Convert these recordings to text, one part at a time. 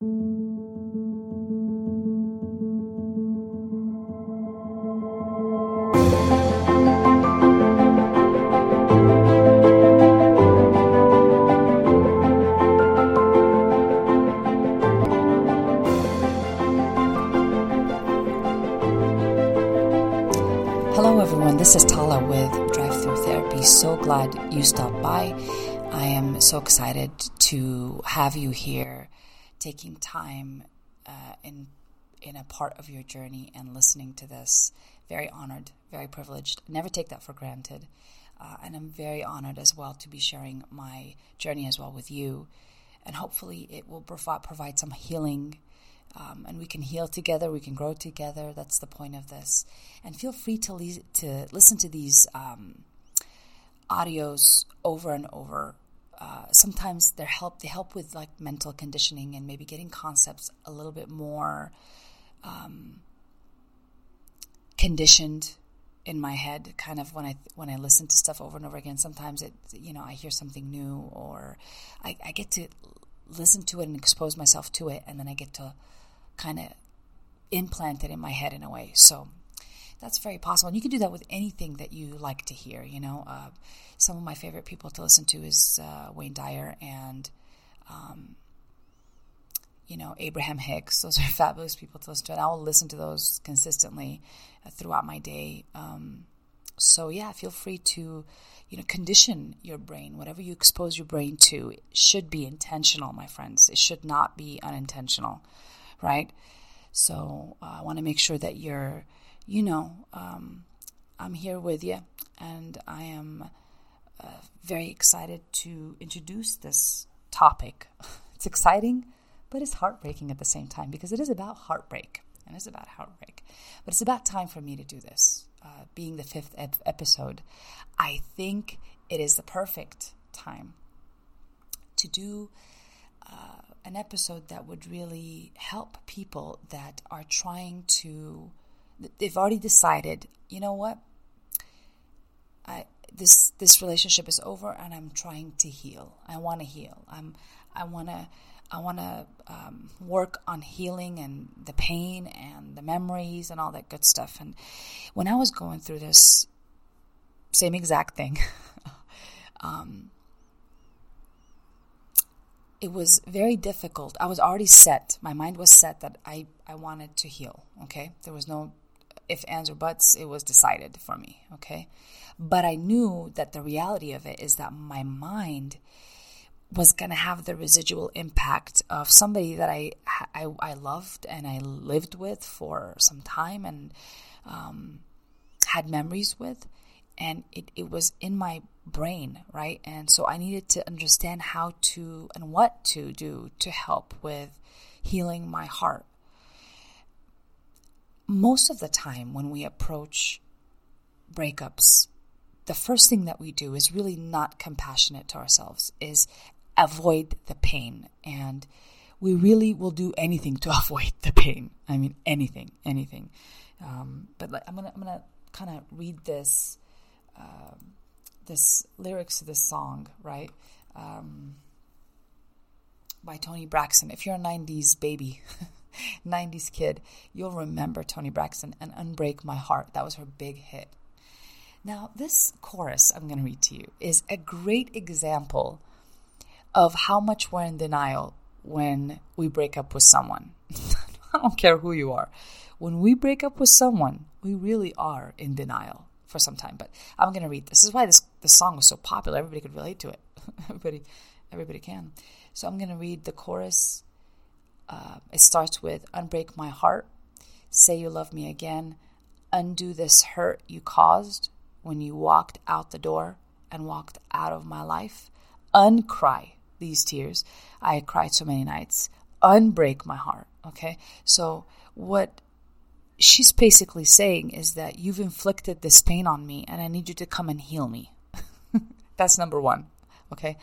Hello, everyone. This is Tala with Drive Through Therapy. So glad you stopped by. I am so excited to have you here, taking time uh, in in a part of your journey and listening to this. Very honored, very privileged. Never take that for granted, uh, and I'm very honored as well to be sharing my journey as well with you, and hopefully it will provide some healing um, and we can heal together. We can grow together. That's the point of this. And feel free to le- to listen to these um, audios over and over. Uh, sometimes they help. They help with like mental conditioning and maybe getting concepts a little bit more um, conditioned in my head. Kind of when I when I listen to stuff over and over again. Sometimes it you know I hear something new or I, I get to listen to it and expose myself to it, and then I get to kind of implant it in my head in a way. So that's very possible. And you can do that with anything that you like to hear. You know, uh, some of my favorite people to listen to is uh, Wayne Dyer and, um, you know, Abraham Hicks. Those are fabulous people to listen to. And I will listen to those consistently uh, throughout my day. Um, so yeah, feel free to, you know, condition your brain. Whatever you expose your brain to should be intentional, my friends. It should not be unintentional right? So uh, I want to make sure that you're, you know, um, I'm here with you, and I am uh, very excited to introduce this topic. It's exciting, but it's heartbreaking at the same time because it is about heartbreak, and it's about heartbreak. But it's about time for me to do this. Uh, being the fifth ep- episode, I think it is the perfect time to do uh, an episode that would really help people that are trying to they've already decided you know what I, this this relationship is over and I'm trying to heal I want to heal I'm I want to I want to um, work on healing and the pain and the memories and all that good stuff and when I was going through this same exact thing um, it was very difficult. I was already set. My mind was set that I, I wanted to heal. Okay. There was no if, ands, or buts. It was decided for me. Okay. But I knew that the reality of it is that my mind was going to have the residual impact of somebody that I, I, I loved and I lived with for some time and um, had memories with. And it, it was in my brain, right? And so I needed to understand how to and what to do to help with healing my heart. Most of the time, when we approach breakups, the first thing that we do is really not compassionate to ourselves, is avoid the pain. And we really will do anything to avoid the pain. I mean, anything, anything. Um, but I'm gonna, I'm gonna kind of read this. Um, this lyrics to this song, right? Um, by Toni Braxton. If you're a 90s baby, 90s kid, you'll remember Toni Braxton and Unbreak My Heart. That was her big hit. Now, this chorus I'm going to read to you is a great example of how much we're in denial when we break up with someone. I don't care who you are. When we break up with someone, we really are in denial for some time. But I'm going to read this. This is why this this song was so popular. Everybody could relate to it. everybody, everybody can. So I'm going to read the chorus. Uh, it starts with "Unbreak my heart, say you love me again, undo this hurt you caused when you walked out the door and walked out of my life, uncry these tears I cried so many nights, unbreak my heart." Okay, so what she's basically saying is that you've inflicted this pain on me and I need you to come and heal me. That's number one. Okay.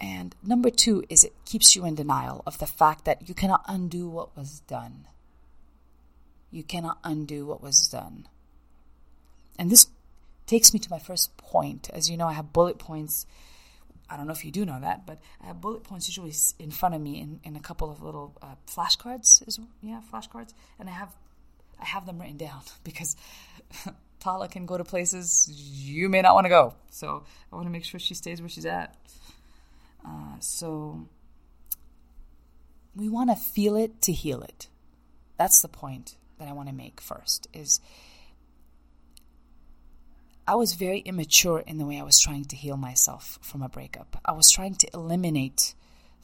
And number two is it keeps you in denial of the fact that you cannot undo what was done. You cannot undo what was done. And this takes me to my first point. As you know, I have bullet points. I don't know if you do know that, but I have bullet points usually in front of me in, in a couple of little uh, flashcards. Is yeah, flashcards, and I have I have them written down because Tala can go to places you may not want to go. So I want to make sure she stays where she's at. Uh, so we want to feel it to heal it. That's the point that I want to make first. Is I was very immature in the way I was trying to heal myself from a breakup. I was trying to eliminate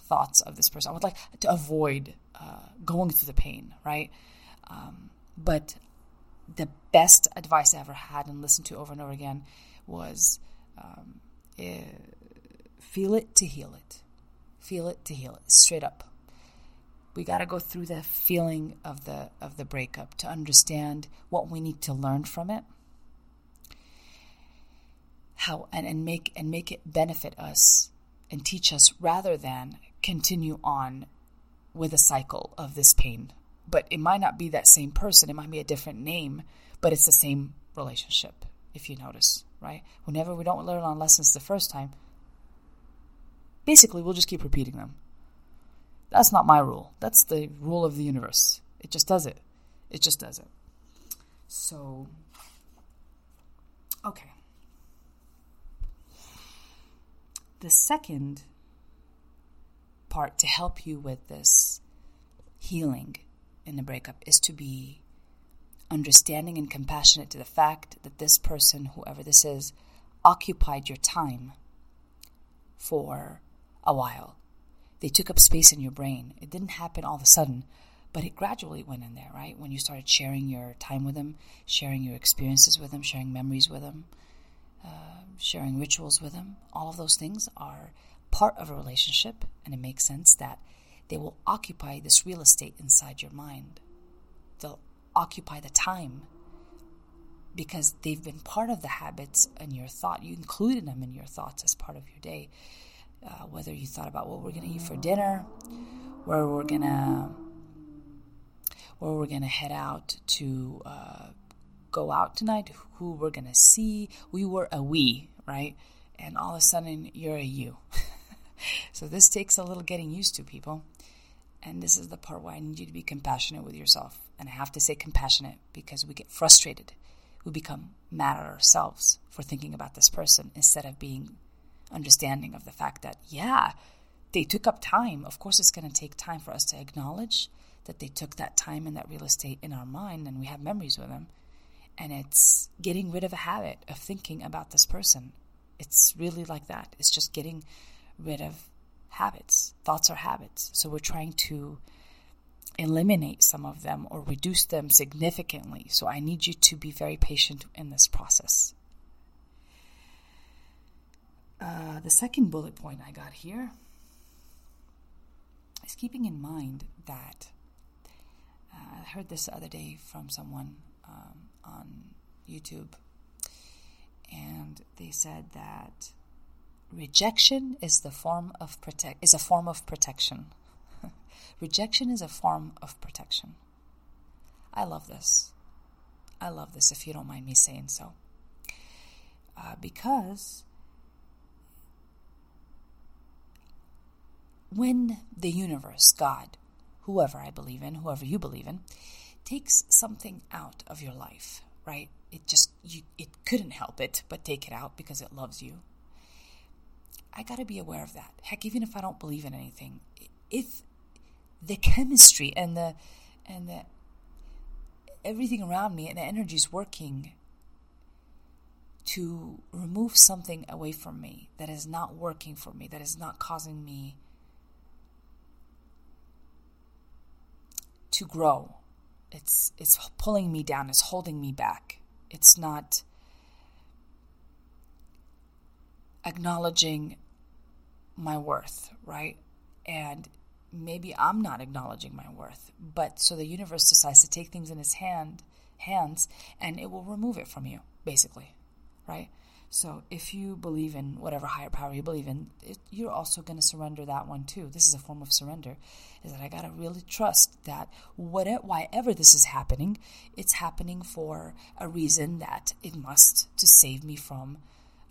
thoughts of this person. I would like to avoid uh, going through the pain, right? Um, but the best advice I ever had and listened to over and over again was um, eh, feel it to heal it. Feel it to heal it, straight up. We got to go through the feeling of the of the breakup to understand what we need to learn from it how and, and make and make it benefit us and teach us rather than continue on with a cycle of this pain. But it might not be that same person, it might be a different name, but it's the same relationship, if you notice, right? Whenever we don't learn on lessons the first time, basically we'll just keep repeating them. That's not my rule. That's the rule of the universe. It just does it. It just does it. So, okay. The second part to help you with this healing in the breakup is to be understanding and compassionate to the fact that this person, whoever this is, occupied your time for a while. They took up space in your brain. It didn't happen all of a sudden, but it gradually went in there, right? When you started sharing your time with them, sharing your experiences with them, sharing memories with them, uh, sharing rituals with them, all of those things are part of a relationship, and it makes sense that they will occupy this real estate inside your mind. They'll occupy the time because they've been part of the habits and your thought. You included them in your thoughts as part of your day. Uh, whether you thought about what we're going to eat for dinner, where we're going to where we're going to head out to uh, go out tonight, who we're going to see. We were a we, right? And all of a sudden, you're a you. so this takes a little getting used to, people. And this is the part where I need you to be compassionate with yourself. And I have to say compassionate because we get frustrated. We become mad at ourselves for thinking about this person instead of being understanding of the fact that, yeah, they took up time. Of course, it's going to take time for us to acknowledge that they took that time and that real estate in our mind and we have memories with them and it's getting rid of a habit of thinking about this person. It's really like that. It's just getting rid of habits. Thoughts are habits. So we're trying to eliminate some of them or reduce them significantly. So I need you to be very patient in this process. Uh, the second bullet point I got here is keeping in mind that uh, I heard this the other day from someone um, on YouTube, and they said that rejection is the form of protect is a form of protection. rejection is a form of protection. I love this. I love this. If you don't mind me saying so, uh, because when the universe, God, whoever I believe in, whoever you believe in, takes something out of your life, right? It just you it couldn't help it but take it out because it loves you. I got to be aware of that. Heck, even if I don't believe in anything, if the chemistry and the and the everything around me and the energy is working to remove something away from me that is not working for me, that is not causing me to grow, it's it's pulling me down. It's holding me back. It's not acknowledging my worth right? And maybe i'm not acknowledging my worth but so the universe decides to take things in its hand hands and it will remove it from you basically right so if you believe in whatever higher power you believe in, it, you're also going to surrender that one too. This is a form of surrender. Is that I got to really trust that whatever, this is happening, it's happening for a reason that it must to save me from,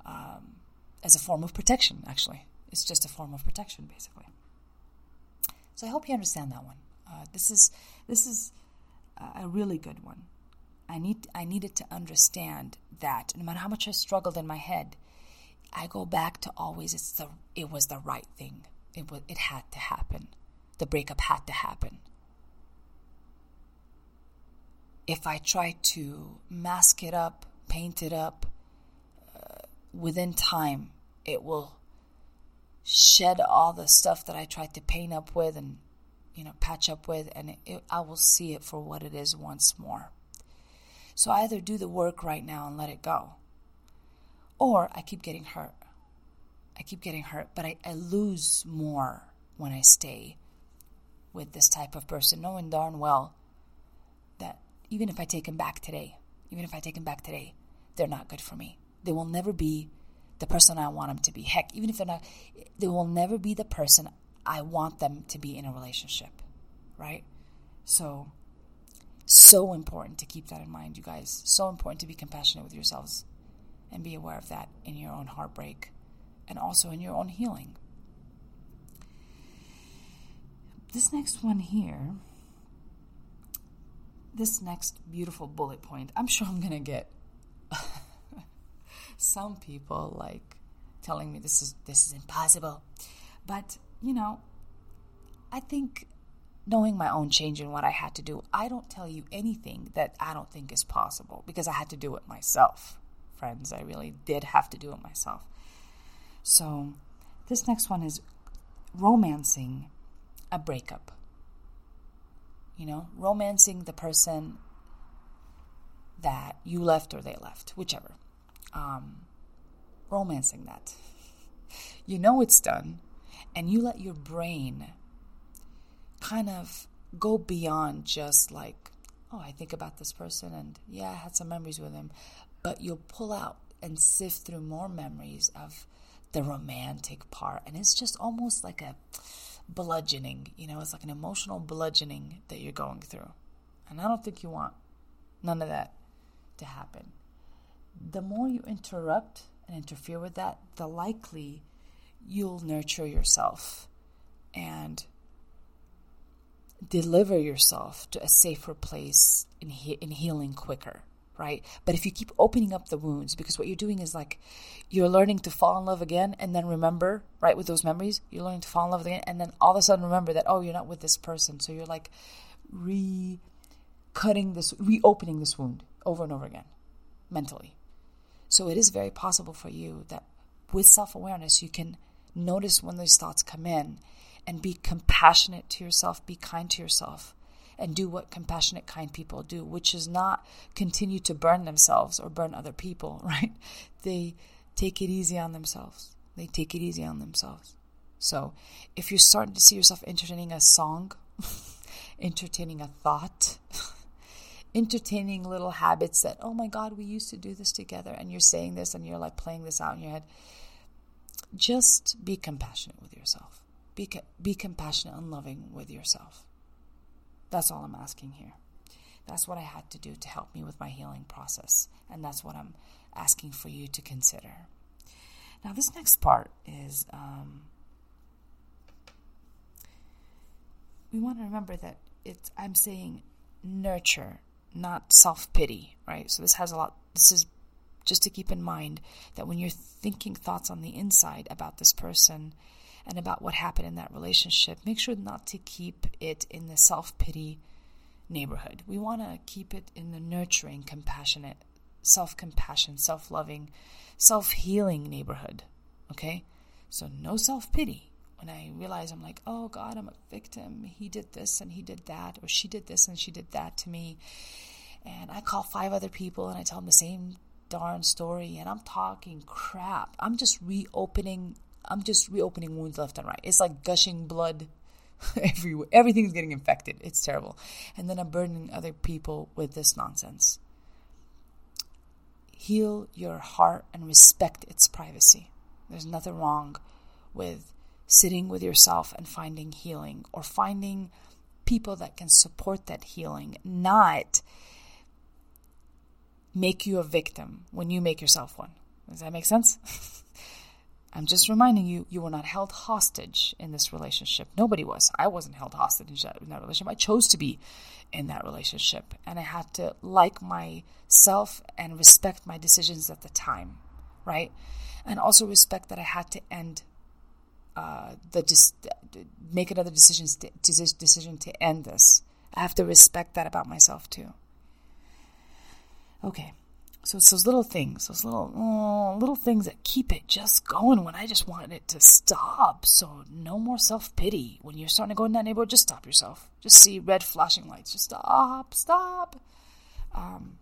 um, as a form of protection. Actually, It's just a form of protection, basically. So I hope you understand that one. Uh, this is this is a really good one. I need I needed to understand that no matter how much I struggled in my head, I go back to always it's the it was the right thing. It was it had to happen. The breakup had to happen. If I try to mask it up, paint it up, uh, within time, it will shed all the stuff that I tried to paint up with and you know patch up with, and it, it, I will see it for what it is once more. So I either do the work right now and let it go, or I keep getting hurt. I keep getting hurt, but I, I lose more when I stay with this type of person, knowing darn well that even if I take him back today, even if I take him back today, they're not good for me. They will never be the person I want them to be. Heck, even if they're not, they will never be the person I want them to be in a relationship, right? So so important to keep that in mind, you guys. So important to be compassionate with yourselves and be aware of that in your own heartbreak and also in your own healing. This next one here, this next beautiful bullet point, I'm sure I'm going to get some people like telling me this is this is impossible. But, you know, I think knowing my own change and what I had to do, I don't tell you anything that I don't think is possible because I had to do it myself. Friends, I really did have to do it myself. So, this next one is romancing a breakup. You know, romancing the person that you left or they left, whichever. Um, romancing that. You know it's done, and you let your brain kind of go beyond just like, oh, I think about this person and yeah, I had some memories with him. But you'll pull out and sift through more memories of the romantic part. And it's just almost like a bludgeoning, you know, it's like an emotional bludgeoning that you're going through. And I don't think you want none of that to happen. The more you interrupt and interfere with that, the likely you'll nurture yourself and deliver yourself to a safer place in, he- in healing quicker right? But if you keep opening up the wounds because what you're doing is like you're learning to fall in love again and then remember right with those memories you're learning to fall in love again and then all of a sudden remember that oh you're not with this person. So you're like re cutting this reopening this wound over and over again mentally. So it is very possible for you that with self-awareness you can notice when these thoughts come in and be compassionate to yourself, be kind to yourself, and do what compassionate, kind people do, which is not continue to burn themselves or burn other people, right? They take it easy on themselves. They take it easy on themselves. So if you're starting to see yourself entertaining a song, entertaining a thought, entertaining little habits that, oh my God, we used to do this together, and you're saying this and you're like playing this out in your head, just be compassionate with yourself. Be, be compassionate and loving with yourself. That's all I'm asking here. That's what I had to do to help me with my healing process. And that's what I'm asking for you to consider. Now, this next part is um, we want to remember that it's, I'm saying nurture, not self pity, right? So, this has a lot, this is just to keep in mind that when you're thinking thoughts on the inside about this person, and about what happened in that relationship, make sure not to keep it in the self pity neighborhood. We want to keep it in the nurturing, compassionate, self compassion, self loving, self healing neighborhood. Okay? So, no self pity. When I realize I'm like, oh God, I'm a victim. He did this and he did that, or she did this and she did that to me. And I call five other people and I tell them the same darn story and I'm talking crap. I'm just reopening I'm just reopening wounds left and right. It's like gushing blood everywhere. Everything's getting infected. It's terrible. And then I'm burdening other people with this nonsense. Heal your heart and respect its privacy. There's nothing wrong with sitting with yourself and finding healing or finding people that can support that healing, not make you a victim when you make yourself one. Does that make sense? I'm just reminding you, you were not held hostage in this relationship. Nobody was. I wasn't held hostage in that relationship. I chose to be in that relationship. And I had to like myself and respect my decisions at the time, right? And also respect that I had to end uh, the just make another decision decision to end this. I have to respect that about myself too. Okay. So it's those little things, those little oh, little things that keep it just going when I just want it to stop. So no more self pity. When you're starting to go in that neighborhood, just stop yourself. Just see red flashing lights. Just stop, stop. Um,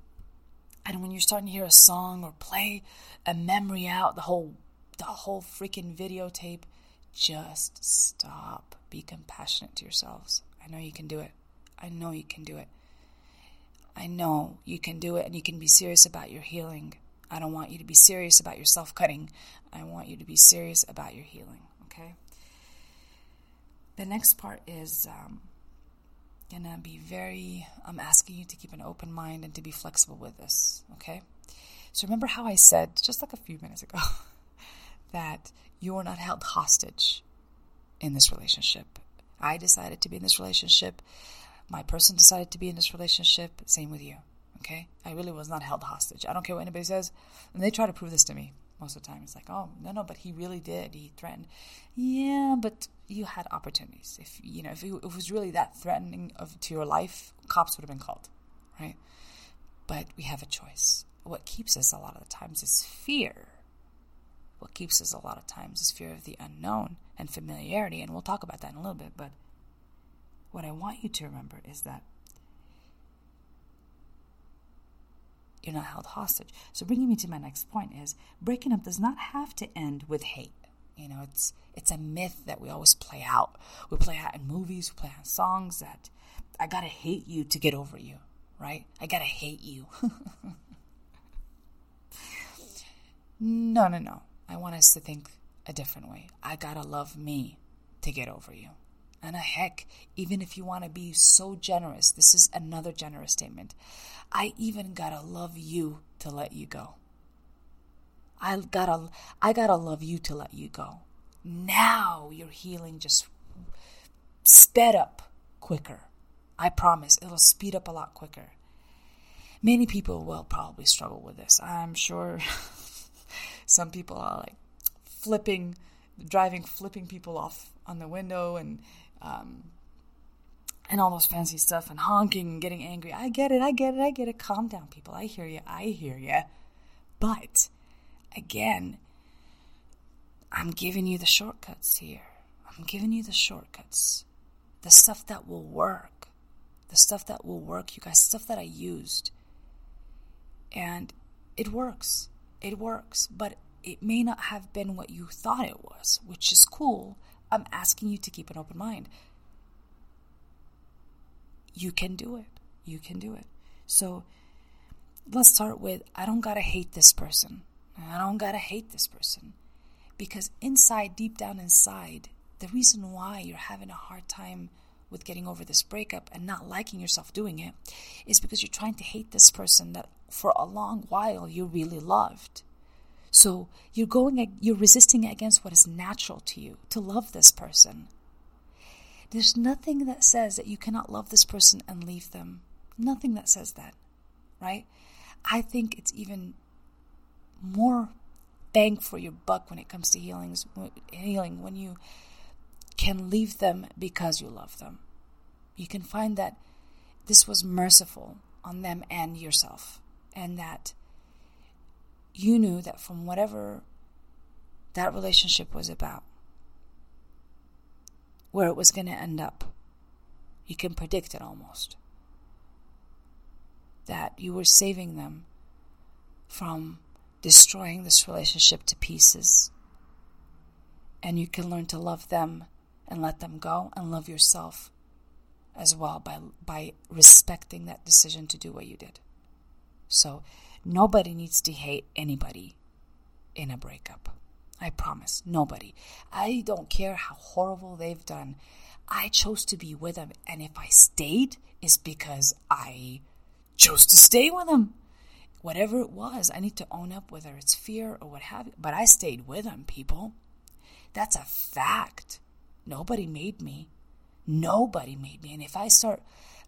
and when you're starting to hear a song or play a memory out, the whole the whole freaking videotape, just stop. Be compassionate to yourselves. I know you can do it. I know you can do it. I know you can do it and you can be serious about your healing. I don't want you to be serious about your self cutting. I want you to be serious about your healing, okay? The next part is um, gonna be very, I'm asking you to keep an open mind and to be flexible with this, okay? So remember how I said just like a few minutes ago that you are not held hostage in this relationship. I decided to be in this relationship my person decided to be in this relationship, same with you. Okay? I really was not held hostage. I don't care what anybody says. And they try to prove this to me most of the time. It's like, oh, no, no, but he really did. He threatened. Yeah, but you had opportunities. If, you know, if it was really that threatening of to your life, cops would have been called, right? But we have a choice. What keeps us a lot of the times is fear. What keeps us a lot of times is fear of the unknown and familiarity. And we'll talk about that in a little bit, but what I want you to remember is that you're not held hostage. So bringing me to my next point is breaking up does not have to end with hate. You know, it's it's a myth that we always play out. We play out in movies, we play out in songs that I gotta hate you to get over you, right? I gotta hate you. no, no, no. I want us to think a different way. I gotta love me to get over you. And a heck, even if you want to be so generous, this is another generous statement. I even gotta love you to let you go. I gotta, I gotta love you to let you go. Now your healing just sped up quicker. I promise it'll speed up a lot quicker. Many people will probably struggle with this. I'm sure some people are like flipping, driving, flipping people off on the window and um, and all those fancy stuff and honking and getting angry. I get it, I get it, I get it. Calm down, people. I hear you, I hear you. But again, I'm giving you the shortcuts here. I'm giving you the shortcuts. The stuff that will work. The stuff that will work, you guys, stuff that I used. And it works. It works. But it may not have been what you thought it was, which is cool I'm asking you to keep an open mind. You can do it. You can do it. So let's start with I don't gotta hate this person. I don't gotta hate this person. Because inside, deep down inside, the reason why you're having a hard time with getting over this breakup and not liking yourself doing it is because you're trying to hate this person that for a long while you really loved. So you're going, you're resisting against what is natural to you to love this person. There's nothing that says that you cannot love this person and leave them. Nothing that says that, right? I think it's even more bang for your buck when it comes to healings, healing when you can leave them because you love them. You can find that this was merciful on them and yourself, and that you knew that from whatever that relationship was about, where it was going to end up, you can predict it almost. That you were saving them from destroying this relationship to pieces. And you can learn to love them and let them go and love yourself as well by, by respecting that decision to do what you did. So Nobody needs to hate anybody in a breakup. I promise. Nobody. I don't care how horrible they've done. I chose to be with them. And if I stayed, it's because I chose to stay with them. Whatever it was, I need to own up, whether it's fear or what have you. But I stayed with them, people. That's a fact. Nobody made me. Nobody made me. And if I start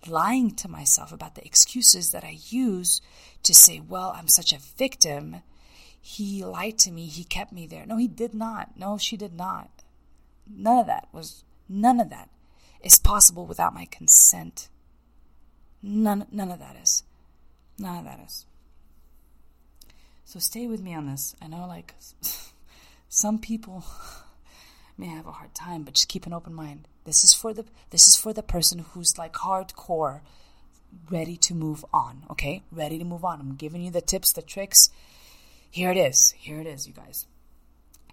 lying to myself about the excuses that I use to say, well, I'm such a victim, he lied to me, he kept me there. No, he did not. No, she did not. None of that was, none of that is possible without my consent. None, none of that is. None of that is. So stay with me on this. I know, like, some people may have a hard time, but just keep an open mind. This is for the this is for the person who's like hardcore, ready to move on. Okay, ready to move on. I'm giving you the tips, the tricks. Here it is. Here it is, you guys.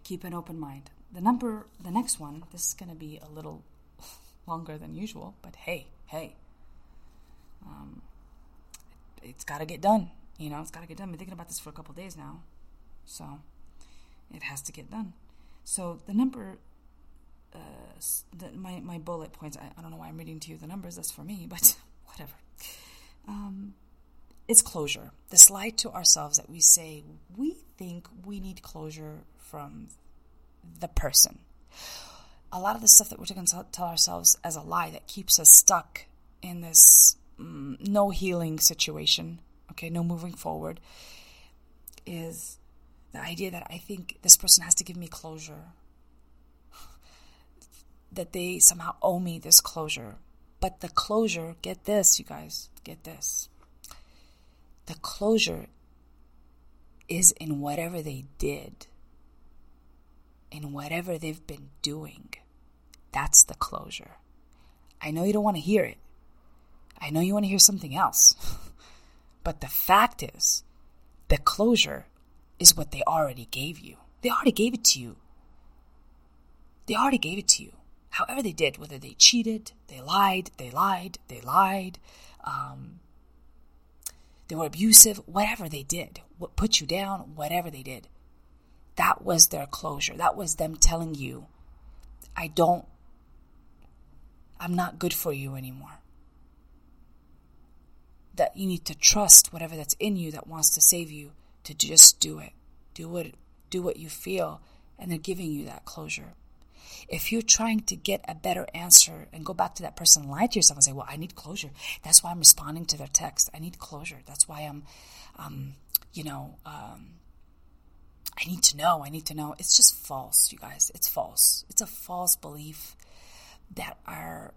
Keep an open mind. The number, the next one. This is gonna be a little longer than usual, but hey, hey. Um, it's got to get done. You know, it's got to get done. I've been thinking about this for a couple days now, so it has to get done. So the number, uh, the, my my bullet points. I, I don't know why I'm reading to you the numbers. That's for me, but whatever. Um, it's closure. This lie to ourselves that we say we think we need closure from the person. A lot of the stuff that we're going to tell ourselves as a lie that keeps us stuck in this um, no healing situation, okay, no moving forward, is the idea that I think this person has to give me closure, that they somehow owe me this closure. But the closure, get this, you guys, get this. The closure is in whatever they did, in whatever they've been doing. That's the closure. I know you don't want to hear it. I know you want to hear something else. but the fact is, the closure is what they already gave you. They already gave it to you. They already gave it to you. However, they did, whether they cheated, they lied, they lied, they lied, um, they were abusive, whatever they did, what put you down, whatever they did, that was their closure. That was them telling you, I don't, I'm not good for you anymore. That you need to trust whatever that's in you that wants to save you to just do it. Do what do what you feel and they're giving you that closure. If you're trying to get a better answer and go back to that person and lie to yourself and say, "Well, I need closure. That's why I'm responding to their text. I need closure. That's why I'm, um, you know, um, I need to know. I need to know." It's just false, you guys. It's false. It's a false belief that are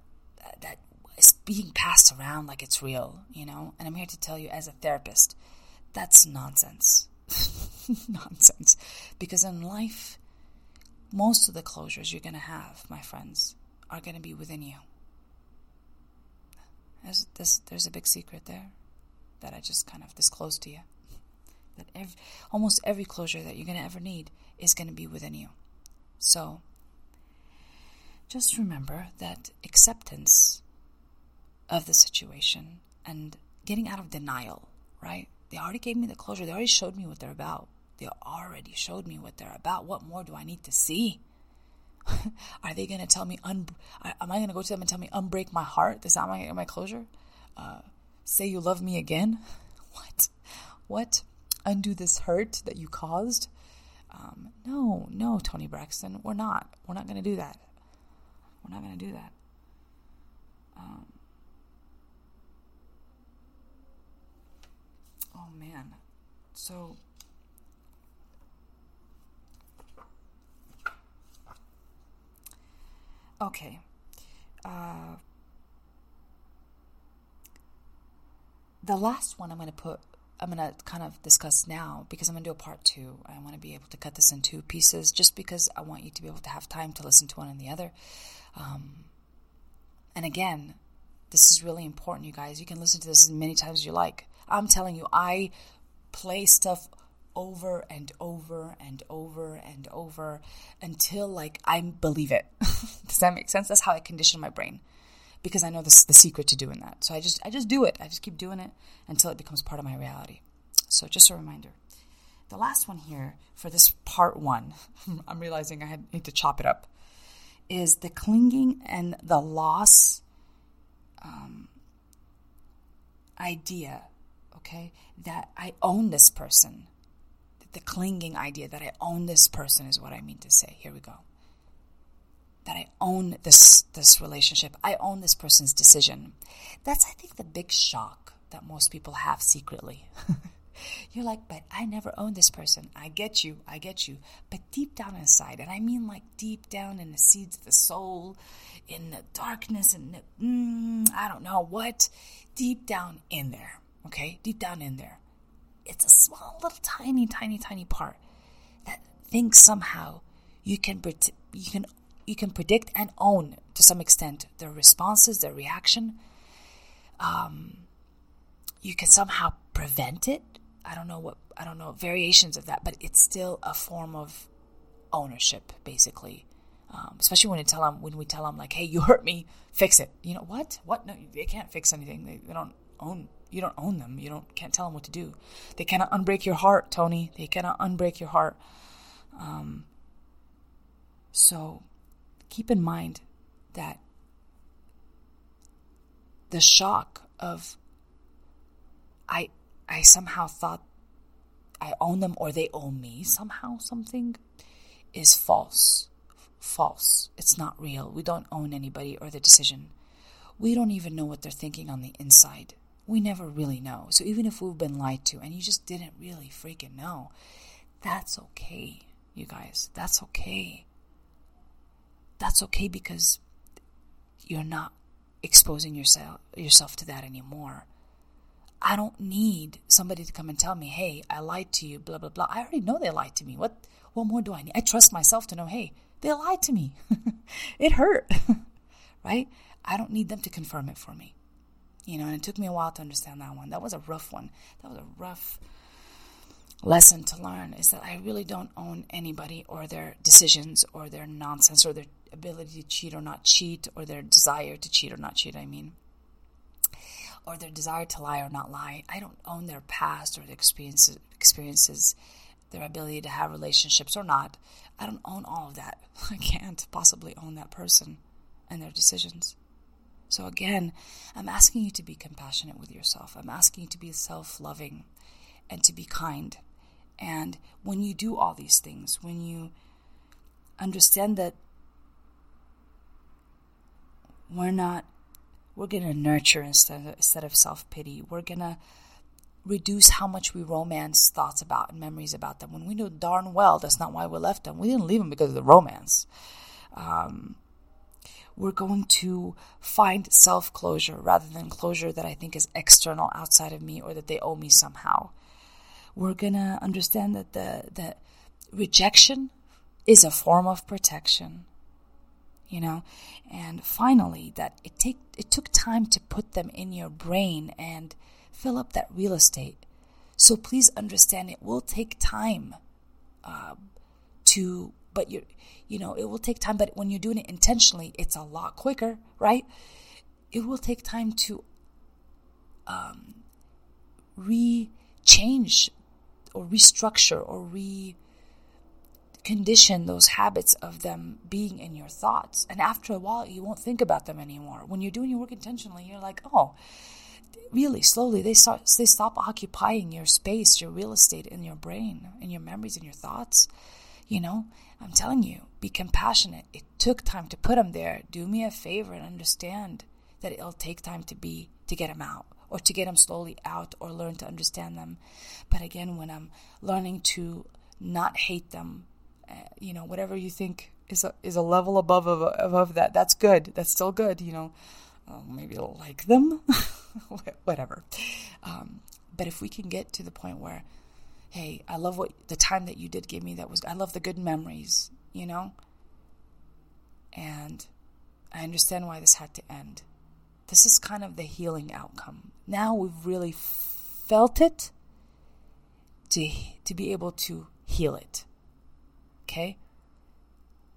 that is being passed around like it's real, you know. And I'm here to tell you, as a therapist, that's nonsense. nonsense. Because in life, most of the closures you're going to have, my friends, are going to be within you. There's, there's, there's a big secret there that I just kind of disclosed to you. That every, almost every closure that you're going to ever need is going to be within you. So, just remember that acceptance of the situation and getting out of denial, right? They already gave me the closure. They already showed me what they're about. They already showed me what they're about. What more do I need to see? Are they going to tell me, un- am I going to go to them and tell me, unbreak my heart? Is that my, my closure? Uh, say you love me again? What? What? Undo this hurt that you caused? Um, no, no, Toni Braxton, we're not. We're not going to do that. We're not going to do that. Um, oh man. So Okay. Uh, the last one I'm going to put, I'm going to kind of discuss now because I'm going to do a part two. I want to be able to cut this in two pieces just because I want you to be able to have time to listen to one and the other. Um, and again, this is really important, you guys. You can listen to this as many times as you like. I'm telling you, I play stuff over and over and over and over until like I believe it. Does that make sense? That's how I condition my brain because I know this the secret to doing that. So I just I just do it. I just keep doing it until it becomes part of my reality. So just a reminder. The last one here for this part 1, I'm realizing I had, need to chop it up, is the clinging and the loss um, idea, okay? That I own this person the clinging idea that I own this person is what I mean to say. Here we go. that I own this this relationship. I own this person's decision. That's I think the big shock that most people have secretly. You're like, but I never owned this person. I get you, I get you. But deep down inside, and I mean like deep down in the seeds of the soul, in the darkness, and mm, I don't know what, deep down in there, okay? Deep down in there. It's a small, little, tiny, tiny, tiny part that thinks somehow you can, you can, you can predict and own to some extent their responses, their reaction. Um, you can somehow prevent it I don't know what I don't know variations of that, but it's still a form of ownership, basically. Um, especially when we tell them when we tell them like, "Hey, you hurt me, fix it." You know what? What? No, they can't fix anything. They, they don't own. You don't own them. You don't can't tell them what to do. They cannot unbreak your heart, Toni. They cannot unbreak your heart. Um, so keep in mind that the shock of I I somehow thought I own them or they own me somehow, something is false. False. It's not real. We don't own anybody or the decision. We don't even know what they're thinking on the inside. We never really know. So even if we've been lied to and you just didn't really freaking know, that's okay, you guys. That's okay. That's okay because you're not exposing yourself yourself to that anymore. I don't need somebody to come and tell me, hey, I lied to you, blah, blah, blah. I already know they lied to me. What, what more do I need? I trust myself to know, hey, they lied to me. it hurt, right? I don't need them to confirm it for me. You know, and it took me a while to understand that one. That was a rough one. That was a rough lesson to learn is that I really don't own anybody or their decisions or their nonsense or their ability to cheat or not cheat or their desire to cheat or not cheat, I mean or their desire to lie or not lie. I don't own their past or their experiences, experiences, their ability to have relationships or not. I don't own all of that. I can't possibly own that person and their decisions. So again, I'm asking you to be compassionate with yourself. I'm asking you to be self-loving and to be kind. And when you do all these things, when you understand that we're not we're going to nurture instead of, instead of self pity. We're going to reduce how much we romance thoughts about and memories about them when we know darn well that's not why we left them. We didn't leave them because of the romance. Um, we're going to find self closure rather than closure that I think is external outside of me or that they owe me somehow. We're going to understand that the, the rejection is a form of protection you know and finally that it take it took time to put them in your brain and fill up that real estate so please understand it will take time uh, to but you you know it will take time but when you're doing it intentionally it's a lot quicker right it will take time to um, re-change or restructure or re condition those habits of them being in your thoughts. And after a while, you won't think about them anymore. When you're doing your work intentionally, you're like, oh, really slowly they start they stop occupying your space, your real estate in your brain, in your memories, and your thoughts. You know, I'm telling you, be compassionate. It took time to put them there. Do me a favor and understand that it'll take time to be to get them out or to get them slowly out or learn to understand them. But again, when I'm learning to not hate them you know, whatever you think is a, is a level above of, above that. That's good. That's still good. You know, uh, maybe like them, whatever. Um, but if we can get to the point where, hey, I love what the time that you did give me. That was I love the good memories. You know, and I understand why this had to end. This is kind of the healing outcome. Now we've really felt it to to be able to heal it. Okay?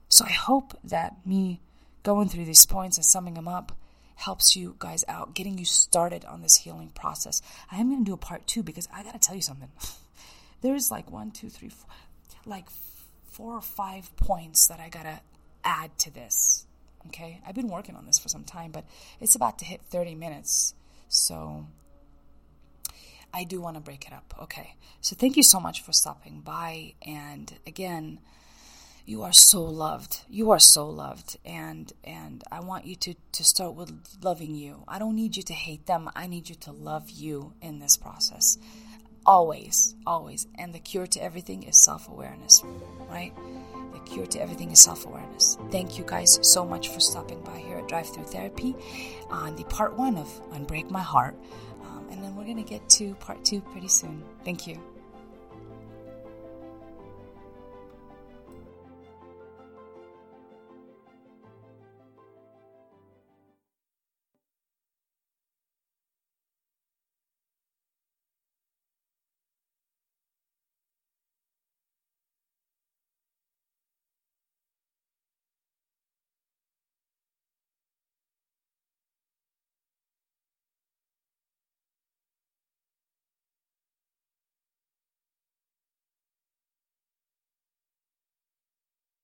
So I hope that me going through these points and summing them up helps you guys out, getting you started on this healing process. I am going to do a part two because I got to tell you something. There's like one, two, three, four, like four or five points that I got to add to this. Okay? I've been working on this for some time, but it's about to hit 30 minutes. So I do want to break it up. Okay. So thank you so much for stopping by. And again, you are so loved. You are so loved, and and I want you to to start with loving you. I don't need you to hate them. I need you to love you in this process. Always, always. And the cure to everything is self awareness, right? The cure to everything is self awareness. Thank you guys so much for stopping by here at Drive Through Therapy on the part one of Unbreak My Heart. Um, and then we're going to get to part two pretty soon. Thank you.